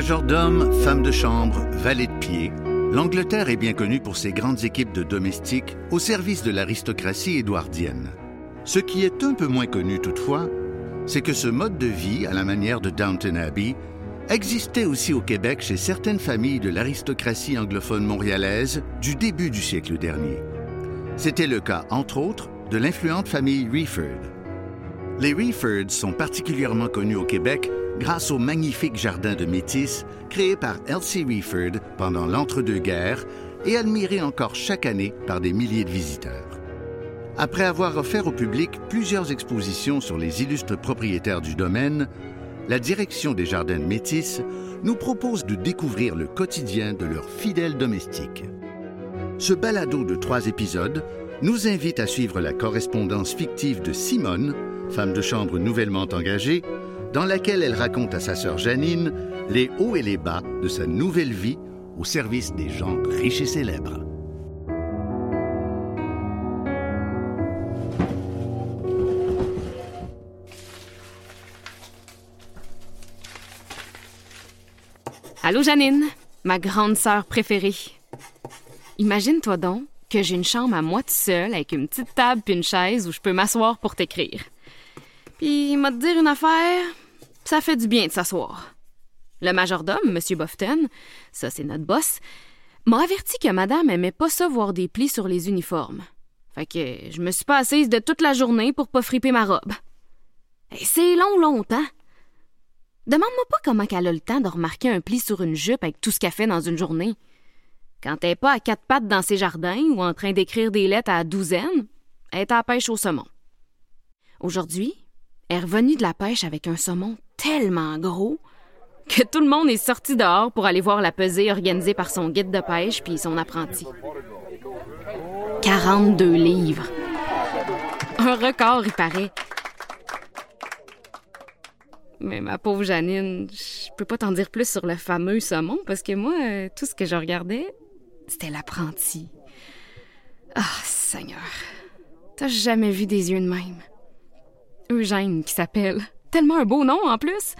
Majordome, femme de chambre, valet de pied, l'Angleterre est bien connue pour ses grandes équipes de domestiques au service de l'aristocratie édouardienne. Ce qui est un peu moins connu toutefois, c'est que ce mode de vie, à la manière de Downton Abbey, existait aussi au Québec chez certaines familles de l'aristocratie anglophone montréalaise du début du siècle dernier. C'était le cas, entre autres, de l'influente famille Reeford. Les Reefords sont particulièrement connus au Québec grâce au magnifique jardin de métis créé par Elsie Reeford pendant l'entre-deux-guerres et admiré encore chaque année par des milliers de visiteurs. Après avoir offert au public plusieurs expositions sur les illustres propriétaires du domaine, la direction des Jardins de Métis nous propose de découvrir le quotidien de leurs fidèles domestiques. Ce balado de trois épisodes nous invite à suivre la correspondance fictive de Simone, femme de chambre nouvellement engagée, dans laquelle elle raconte à sa sœur Janine les hauts et les bas de sa nouvelle vie au service des gens riches et célèbres. Allô, Janine, ma grande sœur préférée. Imagine-toi donc que j'ai une chambre à moi toute seule avec une petite table puis une chaise où je peux m'asseoir pour t'écrire. Puis, m'a te dire une affaire, ça fait du bien de s'asseoir. Le majordome, M. Bofton, ça c'est notre boss, m'a averti que madame aimait pas ça voir des plis sur les uniformes. Fait que je me suis pas assise de toute la journée pour pas friper ma robe. Et c'est long, longtemps. Demande-moi pas comment qu'elle a le temps de remarquer un pli sur une jupe avec tout ce qu'elle fait dans une journée. Quand elle n'est pas à quatre pattes dans ses jardins ou en train d'écrire des lettres à douzaine, elle est à la pêche au saumon. Aujourd'hui, elle est revenue de la pêche avec un saumon tellement gros que tout le monde est sorti dehors pour aller voir la pesée organisée par son guide de pêche puis son apprenti. 42 livres. Un record, il paraît. Mais ma pauvre Janine, je peux pas t'en dire plus sur le fameux saumon parce que moi, euh, tout ce que je regardais, c'était l'apprenti. Ah, Seigneur. T'as jamais vu des yeux de même. Eugène qui s'appelle. Tellement un beau nom en plus.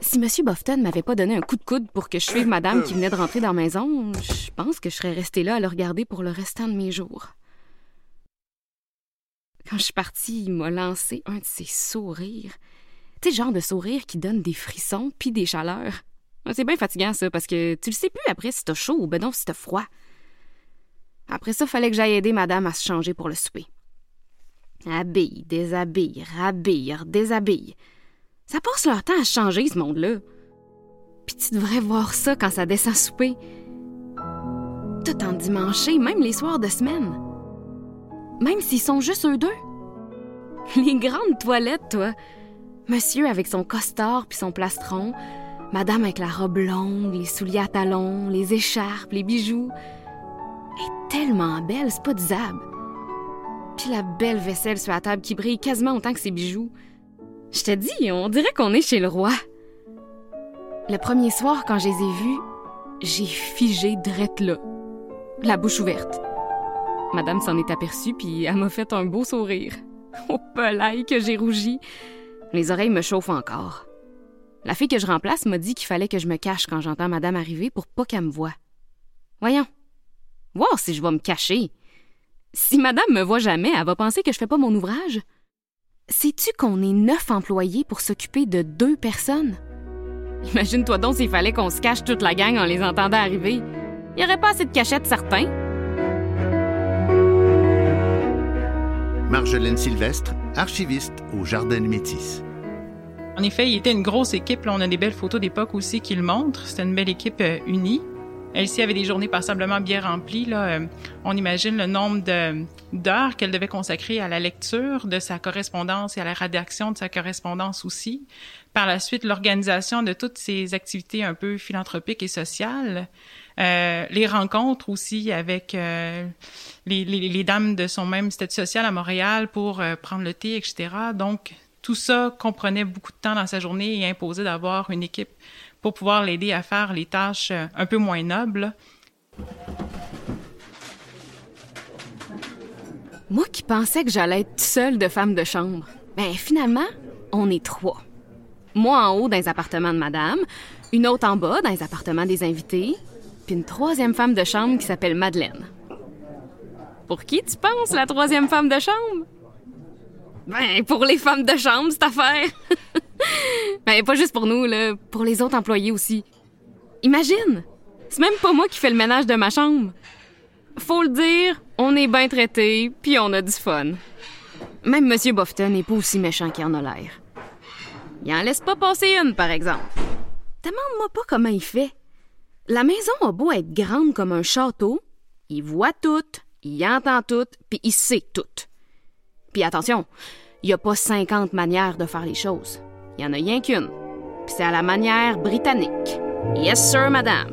Si M. Bofton m'avait pas donné un coup de coude pour que je suive madame qui venait de rentrer dans la maison, je pense que je serais restée là à le regarder pour le restant de mes jours. Quand je suis partie, il m'a lancé un de ses sourires. Tu sais, genre de sourire qui donne des frissons puis des chaleurs. C'est bien fatigant, ça, parce que tu le sais plus après si t'as chaud ou ben non si t'as froid. Après ça, fallait que j'aille aider madame à se changer pour le souper. Habille, déshabille, rhabille, déshabille. Ça passe leur temps à changer, ce monde-là. Puis tu devrais voir ça quand ça descend souper. Tout en dimanche, même les soirs de semaine. Même s'ils sont juste eux deux. Les grandes toilettes, toi. Monsieur avec son costard puis son plastron, madame avec la robe longue, les souliers à talons, les écharpes, les bijoux. Elle est tellement belle, c'est pas disable. Puis la belle vaisselle sur la table qui brille quasiment autant que ses bijoux. Je te dis, on dirait qu'on est chez le roi. Le premier soir, quand je les ai vus, j'ai figé drette là, la bouche ouverte. Madame s'en est aperçue, puis elle m'a fait un beau sourire. Au pelail que j'ai rougi. Les oreilles me chauffent encore. La fille que je remplace m'a dit qu'il fallait que je me cache quand j'entends madame arriver pour pas qu'elle me voie. Voyons. Voir si je vais me cacher. Si madame me voit jamais, elle va penser que je fais pas mon ouvrage. Sais-tu qu'on est neuf employés pour s'occuper de deux personnes? Imagine-toi donc s'il fallait qu'on se cache toute la gang en les entendant arriver. Il n'y aurait pas assez de cachettes, certains. Marjolaine Sylvestre, archiviste au Jardin de Métis. En effet, il était une grosse équipe. Là, on a des belles photos d'époque aussi qui le montrent. C'était une belle équipe euh, unie. Elsie avait des journées passablement bien remplies. Là. Euh, on imagine le nombre d'heures qu'elle devait consacrer à la lecture de sa correspondance et à la rédaction de sa correspondance aussi. Par la suite, l'organisation de toutes ces activités un peu philanthropiques et sociales. Euh, les rencontres aussi avec euh, les, les, les, dames de son même statut social à Montréal pour euh, prendre le thé, etc. Donc, tout ça comprenait beaucoup de temps dans sa journée et imposait d'avoir une équipe pour pouvoir l'aider à faire les tâches euh, un peu moins nobles. Moi qui pensais que j'allais être seule de femme de chambre, ben finalement, on est trois. Moi en haut dans les appartements de madame, une autre en bas, dans les appartements des invités, puis une troisième femme de chambre qui s'appelle Madeleine. Pour qui tu penses, la troisième femme de chambre? Ben, pour les femmes de chambre, cette affaire. ben, pas juste pour nous, là, pour les autres employés aussi. Imagine! C'est même pas moi qui fais le ménage de ma chambre. Faut le dire, on est bien traité, puis on a du fun. Même Monsieur Bofton n'est pas aussi méchant qu'il en a l'air. Il en laisse pas passer une, par exemple. Demande-moi pas comment il fait. La maison a beau être grande comme un château, il voit tout, il entend tout, puis il sait tout. Puis attention, il n'y a pas 50 manières de faire les choses. Il y en a rien qu'une. Puis c'est à la manière britannique. Yes, sir, madame.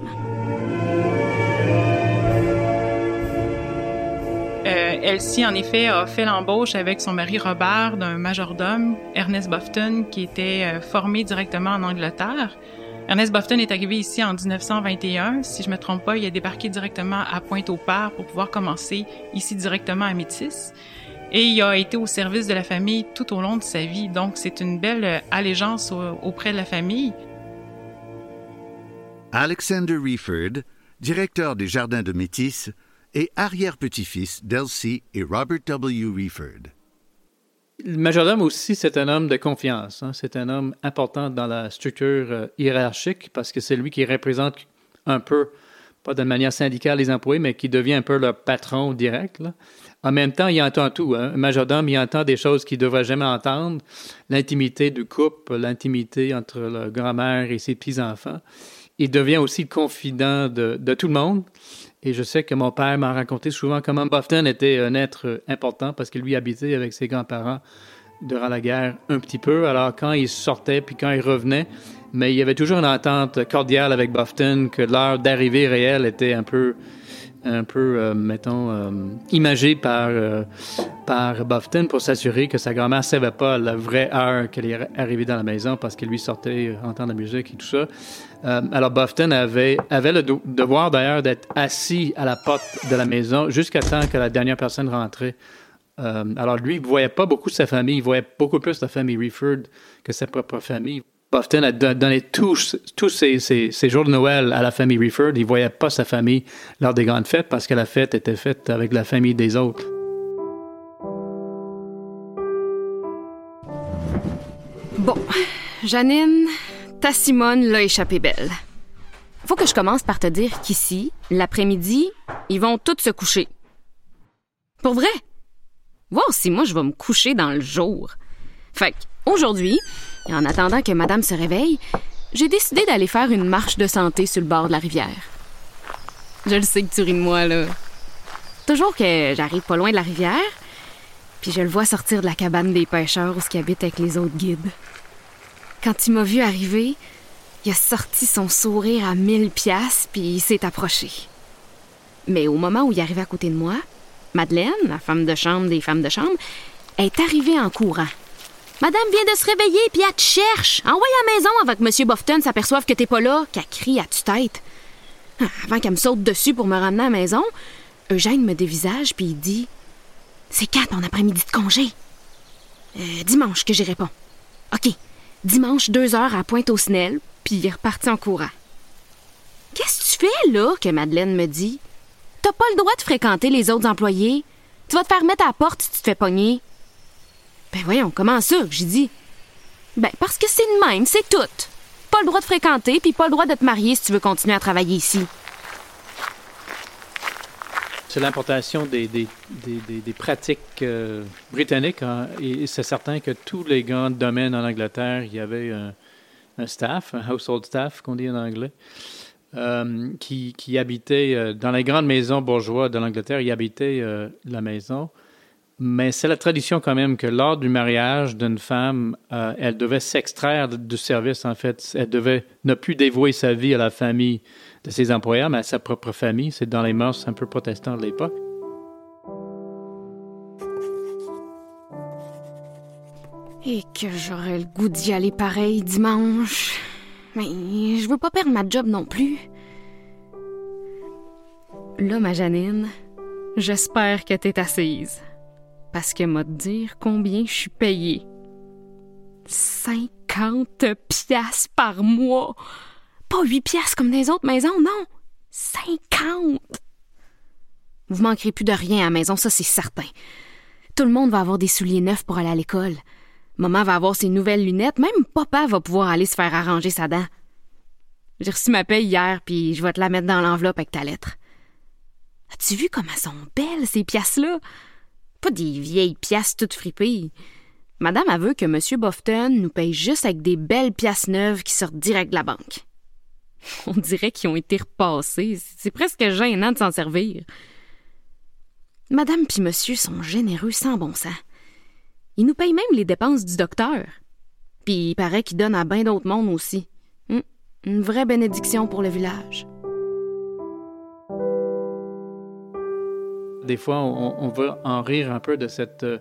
Euh, Elsie, en effet, a fait l'embauche avec son mari Robert d'un majordome, Ernest Bofton, qui était euh, formé directement en Angleterre. Ernest Bofton est arrivé ici en 1921. Si je me trompe pas, il a débarqué directement à Pointe-au-Père pour pouvoir commencer ici directement à Métis. Et il a été au service de la famille tout au long de sa vie. Donc, c'est une belle euh, allégeance auprès de la famille. Alexander Reeford, directeur des Jardins de Métis, et arrière-petit-fils d'Elsie et Robert W. Reeford. Le majordome aussi, c'est un homme de confiance. Hein. C'est un homme important dans la structure euh, hiérarchique parce que c'est lui qui représente un peu, pas de manière syndicale les employés, mais qui devient un peu leur patron direct. En même temps, il entend tout. Hein. Un majordome, il entend des choses qu'il ne devrait jamais entendre. L'intimité du couple, l'intimité entre la grand-mère et ses petits-enfants. Il devient aussi confident de, de tout le monde. Et je sais que mon père m'a raconté souvent comment Bofton était un être important parce qu'il lui habitait avec ses grands-parents durant la guerre un petit peu. Alors quand il sortait puis quand il revenait, mais il y avait toujours une entente cordiale avec Bofton que l'heure d'arrivée réelle était un peu un peu, euh, mettons, euh, imagée par, euh, par Bofton pour s'assurer que sa grand-mère ne savait pas la vraie heure qu'elle est arrivée dans la maison parce qu'il lui sortait entendre la musique et tout ça. Alors, Bofton avait, le devoir d'ailleurs d'être assis à la porte de la maison jusqu'à temps que la dernière personne rentrait. Alors, lui, il ne voyait pas beaucoup sa famille, il voyait beaucoup plus la famille Reeford que sa propre famille. Bofton a donné tous, tous ses, ses, jours de Noël à la famille Reeford. Il voyait pas sa famille lors des grandes fêtes parce que la fête était faite avec la famille des autres. Bon, Janine, ta Simone l'a échappé belle. Faut que je commence par te dire qu'ici, l'après-midi, ils vont tous se coucher. Pour vrai? Voir si moi je vais me coucher dans le jour. Fait en attendant que madame se réveille, j'ai décidé d'aller faire une marche de santé sur le bord de la rivière. Je le sais que tu ris de moi, là. Toujours que j'arrive pas loin de la rivière, puis je le vois sortir de la cabane des pêcheurs où ce qui habite avec les autres guides. Quand il m'a vu arriver, il a sorti son sourire à mille piastres puis il s'est approché. Mais au moment où il arrivait à côté de moi, Madeleine, la femme de chambre des femmes de chambre, est arrivée en courant. Madame vient de se réveiller puis elle te cherche. Envoie à la maison avant que M. Bofton s'aperçoive que t'es pas là, qu'elle crie à tue-tête. Ah, avant qu'elle me saute dessus pour me ramener à la maison, Eugène me dévisage puis il dit C'est quand ton après-midi de congé euh, Dimanche que j'y réponds. OK, dimanche deux heures à Pointe-aux-Snelles, puis il est en courant. Qu'est-ce que tu fais là? que Madeleine me dit. T'as pas le droit de fréquenter les autres employés. Tu vas te faire mettre à porte si tu te fais pogner. Ben voyons, comment ça? J'ai dit? Ben parce que c'est le même, c'est tout. Pas le droit de fréquenter, puis pas le droit de te marier si tu veux continuer à travailler ici. C'est l'importation des, des, des, pratiques euh, britanniques. Hein, et c'est certain que tous les grands domaines en Angleterre, il y avait un, staff, un household staff, qu'on dit en anglais, euh, qui, qui, habitait euh, dans les grandes maisons bourgeoises de l'Angleterre, il habitait la maison. Mais c'est la tradition quand même que lors du mariage d'une femme, elle devait s'extraire du service, en fait. Elle devait ne plus dévouer sa vie à la famille de ses employeurs, mais à sa propre famille. C'est dans les mœurs un peu protestants de l'époque. Et que j'aurais le goût d'y aller pareil dimanche. Mais je veux pas perdre ma job non plus. Là, ma Janine, j'espère que t'es assise. Parce que m'a dire combien je suis payée. 50 piastres par mois Pas huit piastres comme des autres maisons, non. Cinquante! Vous manquerez plus de rien à la maison, ça c'est certain. Tout le monde va avoir des souliers neufs pour aller à l'école. Maman va avoir ses nouvelles lunettes, même papa va pouvoir aller se faire arranger sa dent. J'ai reçu ma paye hier, puis je vais te la mettre dans l'enveloppe avec ta lettre. As-tu vu comme elles sont belles, ces pièces-là? Pas des vieilles pièces toutes fripées. Madame a vu que M. Bofton nous paye juste avec des belles pièces neuves qui sortent direct de la banque. On dirait qu'ils ont été repassés. C'est presque gênant de s'en servir. Madame puis monsieur sont généreux sans bon sens. Ils nous payent même les dépenses du docteur. Puis il paraît qu'ils donnent à bien d'autres mondes aussi. Hum, une vraie bénédiction pour le village. Des fois, on, veut en rire un peu de cette, de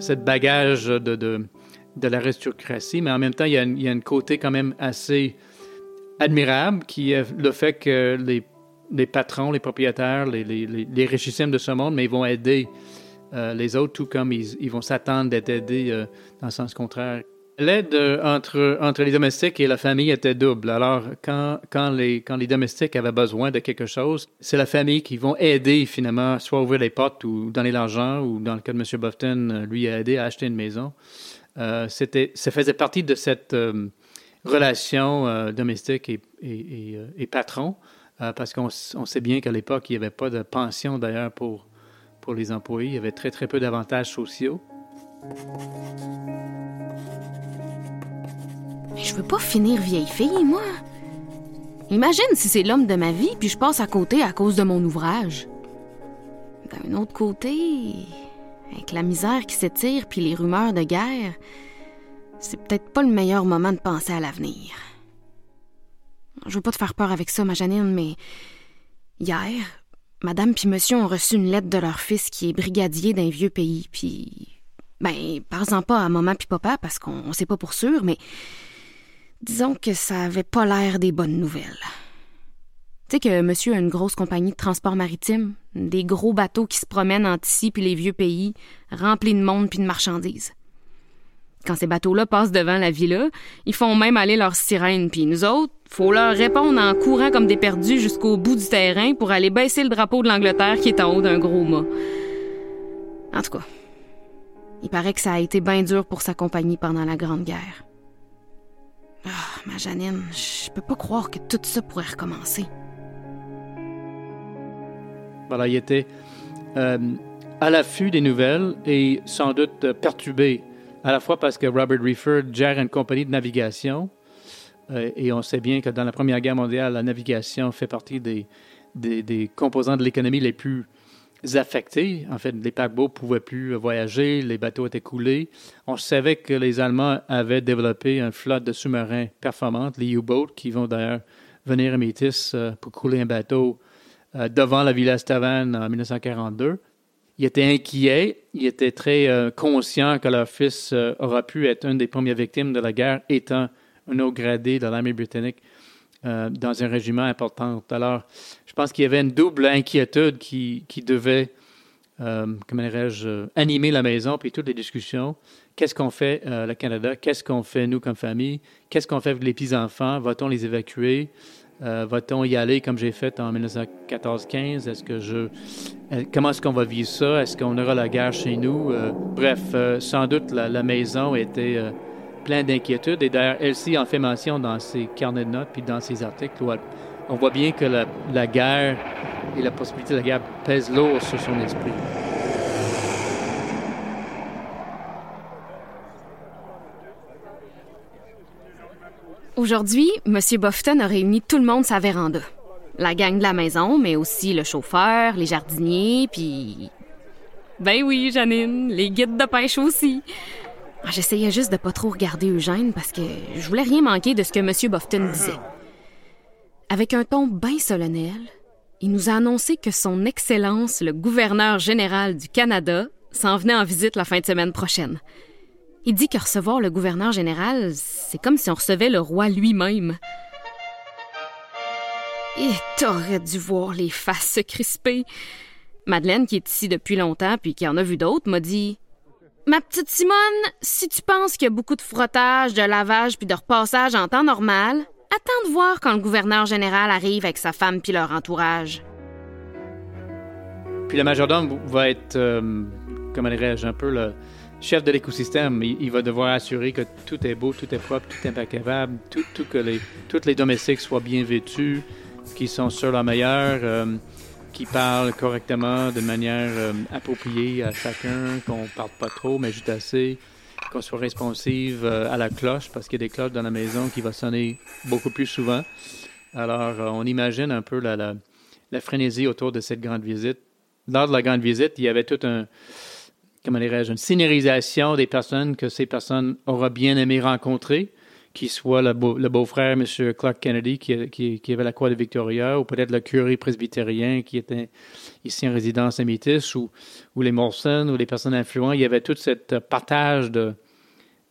cette bagage de, de, de l'aristocratie, mais en même temps, il y, a, il y a un côté quand même assez admirable qui est le fait que les, les patrons, les propriétaires, les, les, les, richissimes de ce monde, mais ils vont aider euh, les autres, tout comme ils, ils vont s'attendre d'être aidés euh, dans le sens contraire. L'aide euh, entre, entre les domestiques et la famille était double. Alors, quand, quand, les, quand les domestiques avaient besoin de quelque chose, c'est la famille qui vont aider finalement, soit ouvrir les portes ou donner l'argent, ou dans le cas de M. Bofton, lui a aidé à acheter une maison. c'était, ça faisait partie de cette relation domestique et, et, patron, parce qu'on on sait bien qu'à l'époque, il n'y avait pas de pension d'ailleurs pour, pour les employés. Il y avait très, très peu d'avantages sociaux. Je veux pas finir vieille fille, moi. Imagine si c'est l'homme de ma vie, puis je passe à côté à cause de mon ouvrage. D'un autre côté, avec la misère qui s'étire puis les rumeurs de guerre, c'est peut-être pas le meilleur moment de penser à l'avenir. Je veux pas te faire peur avec ça, ma Janine, mais hier, Madame puis Monsieur ont reçu une lettre de leur fils qui est brigadier d'un vieux pays, puis ben, parlez-en pas à maman puis papa parce qu'on sait pas pour sûr, mais disons que ça avait pas l'air des bonnes nouvelles. Tu sais que monsieur a une grosse compagnie de transport maritime, des gros bateaux qui se promènent entre ici puis les vieux pays, remplis de monde puis de marchandises. Quand ces bateaux-là passent devant la villa, ils font même aller leurs sirènes, puis nous autres, faut leur répondre en courant comme des perdus jusqu'au bout du terrain pour aller baisser le drapeau de l'Angleterre qui est en haut d'un gros mât. En tout cas, il paraît que ça a été bien dur pour sa compagnie pendant la Grande Guerre. Ah, ma Janine, je peux pas croire que tout ça pourrait recommencer. Voilà, il était euh, à l'affût des nouvelles et sans doute perturbé à la fois parce que Robert Reefer gère une compagnie de navigation, euh, et on sait bien que dans la Première Guerre mondiale, la navigation fait partie des, des, composants de l'économie les plus affectés. En fait, les paquebots ne pouvaient plus voyager, les bateaux étaient coulés. On savait que les Allemands avaient développé une flotte de sous-marins performante, les U-boats, qui vont d'ailleurs venir à Métis euh, pour couler un bateau euh, devant la Villa Stavane en 1942 ils étaient inquiets, ils étaient très euh, conscients que leur fils aura pu être une des premières victimes de la guerre, étant un haut gradé de l'armée britannique euh, dans un régiment important. Alors, je pense qu'il y avait une double inquiétude qui, qui devait, comment dirais-je, animer la maison, puis toutes les discussions. Qu'est-ce qu'on fait, le Canada? Qu'est-ce qu'on fait, nous, comme famille? Qu'est-ce qu'on fait avec les petits-enfants? Va-t-on les évacuer? Euh, va-t-on y aller comme j'ai fait en 1914-15? Est-ce que je, euh, comment est-ce qu'on va vivre ça? Est-ce qu'on aura la guerre chez nous? Euh, bref, sans doute la, maison était pleine d'inquiétudes. Et d'ailleurs, Elsie en fait mention dans ses carnets de notes puis dans ses articles où on voit bien que la, la guerre et la possibilité de la guerre pèsent lourd sur son esprit. Aujourd'hui, M. Bofton a réuni tout le monde sa véranda. La gang de la maison, mais aussi le chauffeur, les jardiniers, puis... Ben oui, Janine, les guides de pêche aussi. Ah, j'essayais juste de pas trop regarder Eugène parce que je voulais rien manquer de ce que M. Bofton disait. Avec un ton bien solennel, il nous a annoncé que son Excellence, le gouverneur général du Canada, s'en venait en visite la fin de semaine prochaine. Il dit que recevoir le gouverneur général, c'est comme si on recevait le roi lui-même. Et t'aurais dû voir les faces se crisper. Madeleine, qui est ici depuis longtemps puis qui en a vu d'autres, m'a dit Ma petite Simone, si tu penses qu'il y a beaucoup de frottage, de lavage puis de repassage en temps normal, attends de voir quand le gouverneur général arrive avec sa femme puis leur entourage. Puis le majordome va être, euh, comment dirais-je, un peu le chef de l'écosystème. Il, va devoir assurer que tout est beau, tout est propre, tout est impeccable, tout, que les, les domestiques soient bien vêtus, qu'ils sont sur la meilleure, euh, qu'ils parlent correctement de manière euh, appropriée à chacun, qu'on parle pas trop, mais juste assez, qu'on soit responsive à la cloche, parce qu'il y a des cloches dans la maison qui vont sonner beaucoup plus souvent. Alors, on imagine un peu la, frénésie autour de cette grande visite lors de la grande visite, il y avait toute un, comment dirais-je, une scénarisation des personnes que ces personnes auraient bien aimé rencontrer, qu'il soit le, beau, frère M. Clark Kennedy, qui, qui, avait la Croix de Victoria, ou peut-être le curé presbytérien qui était ici en résidence à Métis, ou, ou les Morrison, ou les personnes influentes. Il y avait tout ce partage de,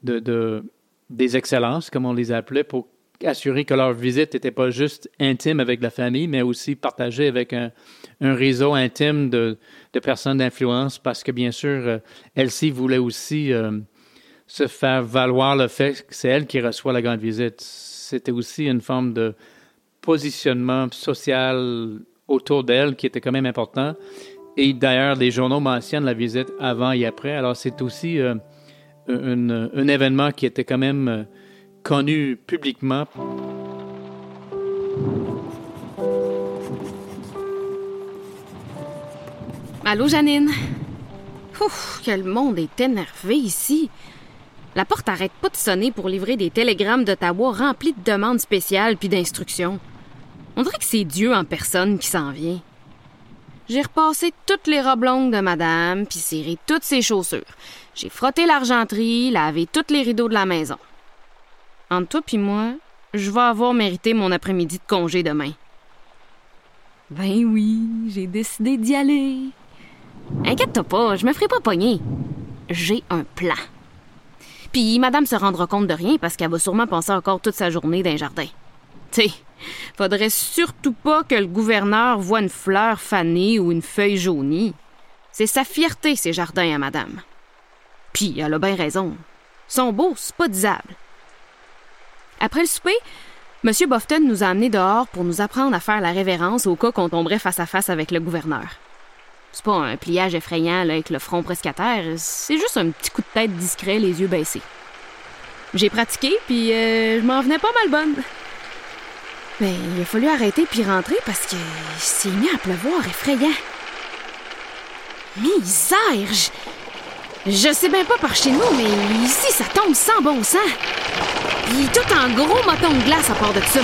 de, de, des excellences, comme on les appelait, pour assurer que leur visite n'était pas juste intime avec la famille, mais aussi partagée avec un, un réseau intime de, de personnes d'influence, parce que bien sûr, euh, Elsie voulait aussi euh, se faire valoir le fait que c'est elle qui reçoit la grande visite. C'était aussi une forme de positionnement social autour d'elle qui était quand même important. Et d'ailleurs, les journaux mentionnent la visite avant et après. Alors, c'est aussi euh, un, événement qui était quand même connu publiquement. Allô, Janine? Ouf, quel monde est énervé ici. La porte arrête pas de sonner pour livrer des télégrammes d'Ottawa remplis de demandes spéciales puis d'instructions. On dirait que c'est Dieu en personne qui s'en vient. J'ai repassé toutes les robes longues de madame, puis serré toutes ses chaussures. J'ai frotté l'argenterie, lavé tous les rideaux de la maison. Entre toi puis moi, je vais avoir mérité mon après-midi de congé demain. Ben oui, j'ai décidé d'y aller. Inquiète-toi pas, je me ferai pas pogner. J'ai un plan. Puis madame se rendra compte de rien parce qu'elle va sûrement penser encore toute sa journée d'un jardin. Tu faudrait surtout pas que le gouverneur voie une fleur fanée ou une feuille jaunie. C'est sa fierté, ces jardins à madame. Puis elle a bien raison. Son beau, c'est pas disable. Après le souper, M. Bofton nous a amenés dehors pour nous apprendre à faire la révérence au cas qu'on tomberait face à face avec le gouverneur. C'est pas un pliage effrayant avec le front presque à terre, c'est juste un petit coup de tête discret, les yeux baissés. J'ai pratiqué, puis euh, je m'en venais pas mal bonne. Mais il a fallu arrêter puis rentrer parce que s'est mis à pleuvoir effrayant. Misère! Je, je sais bien pas par chez nous, mais ici, ça tombe sans bon sens. Puis tout en gros moton de glace à part de ça.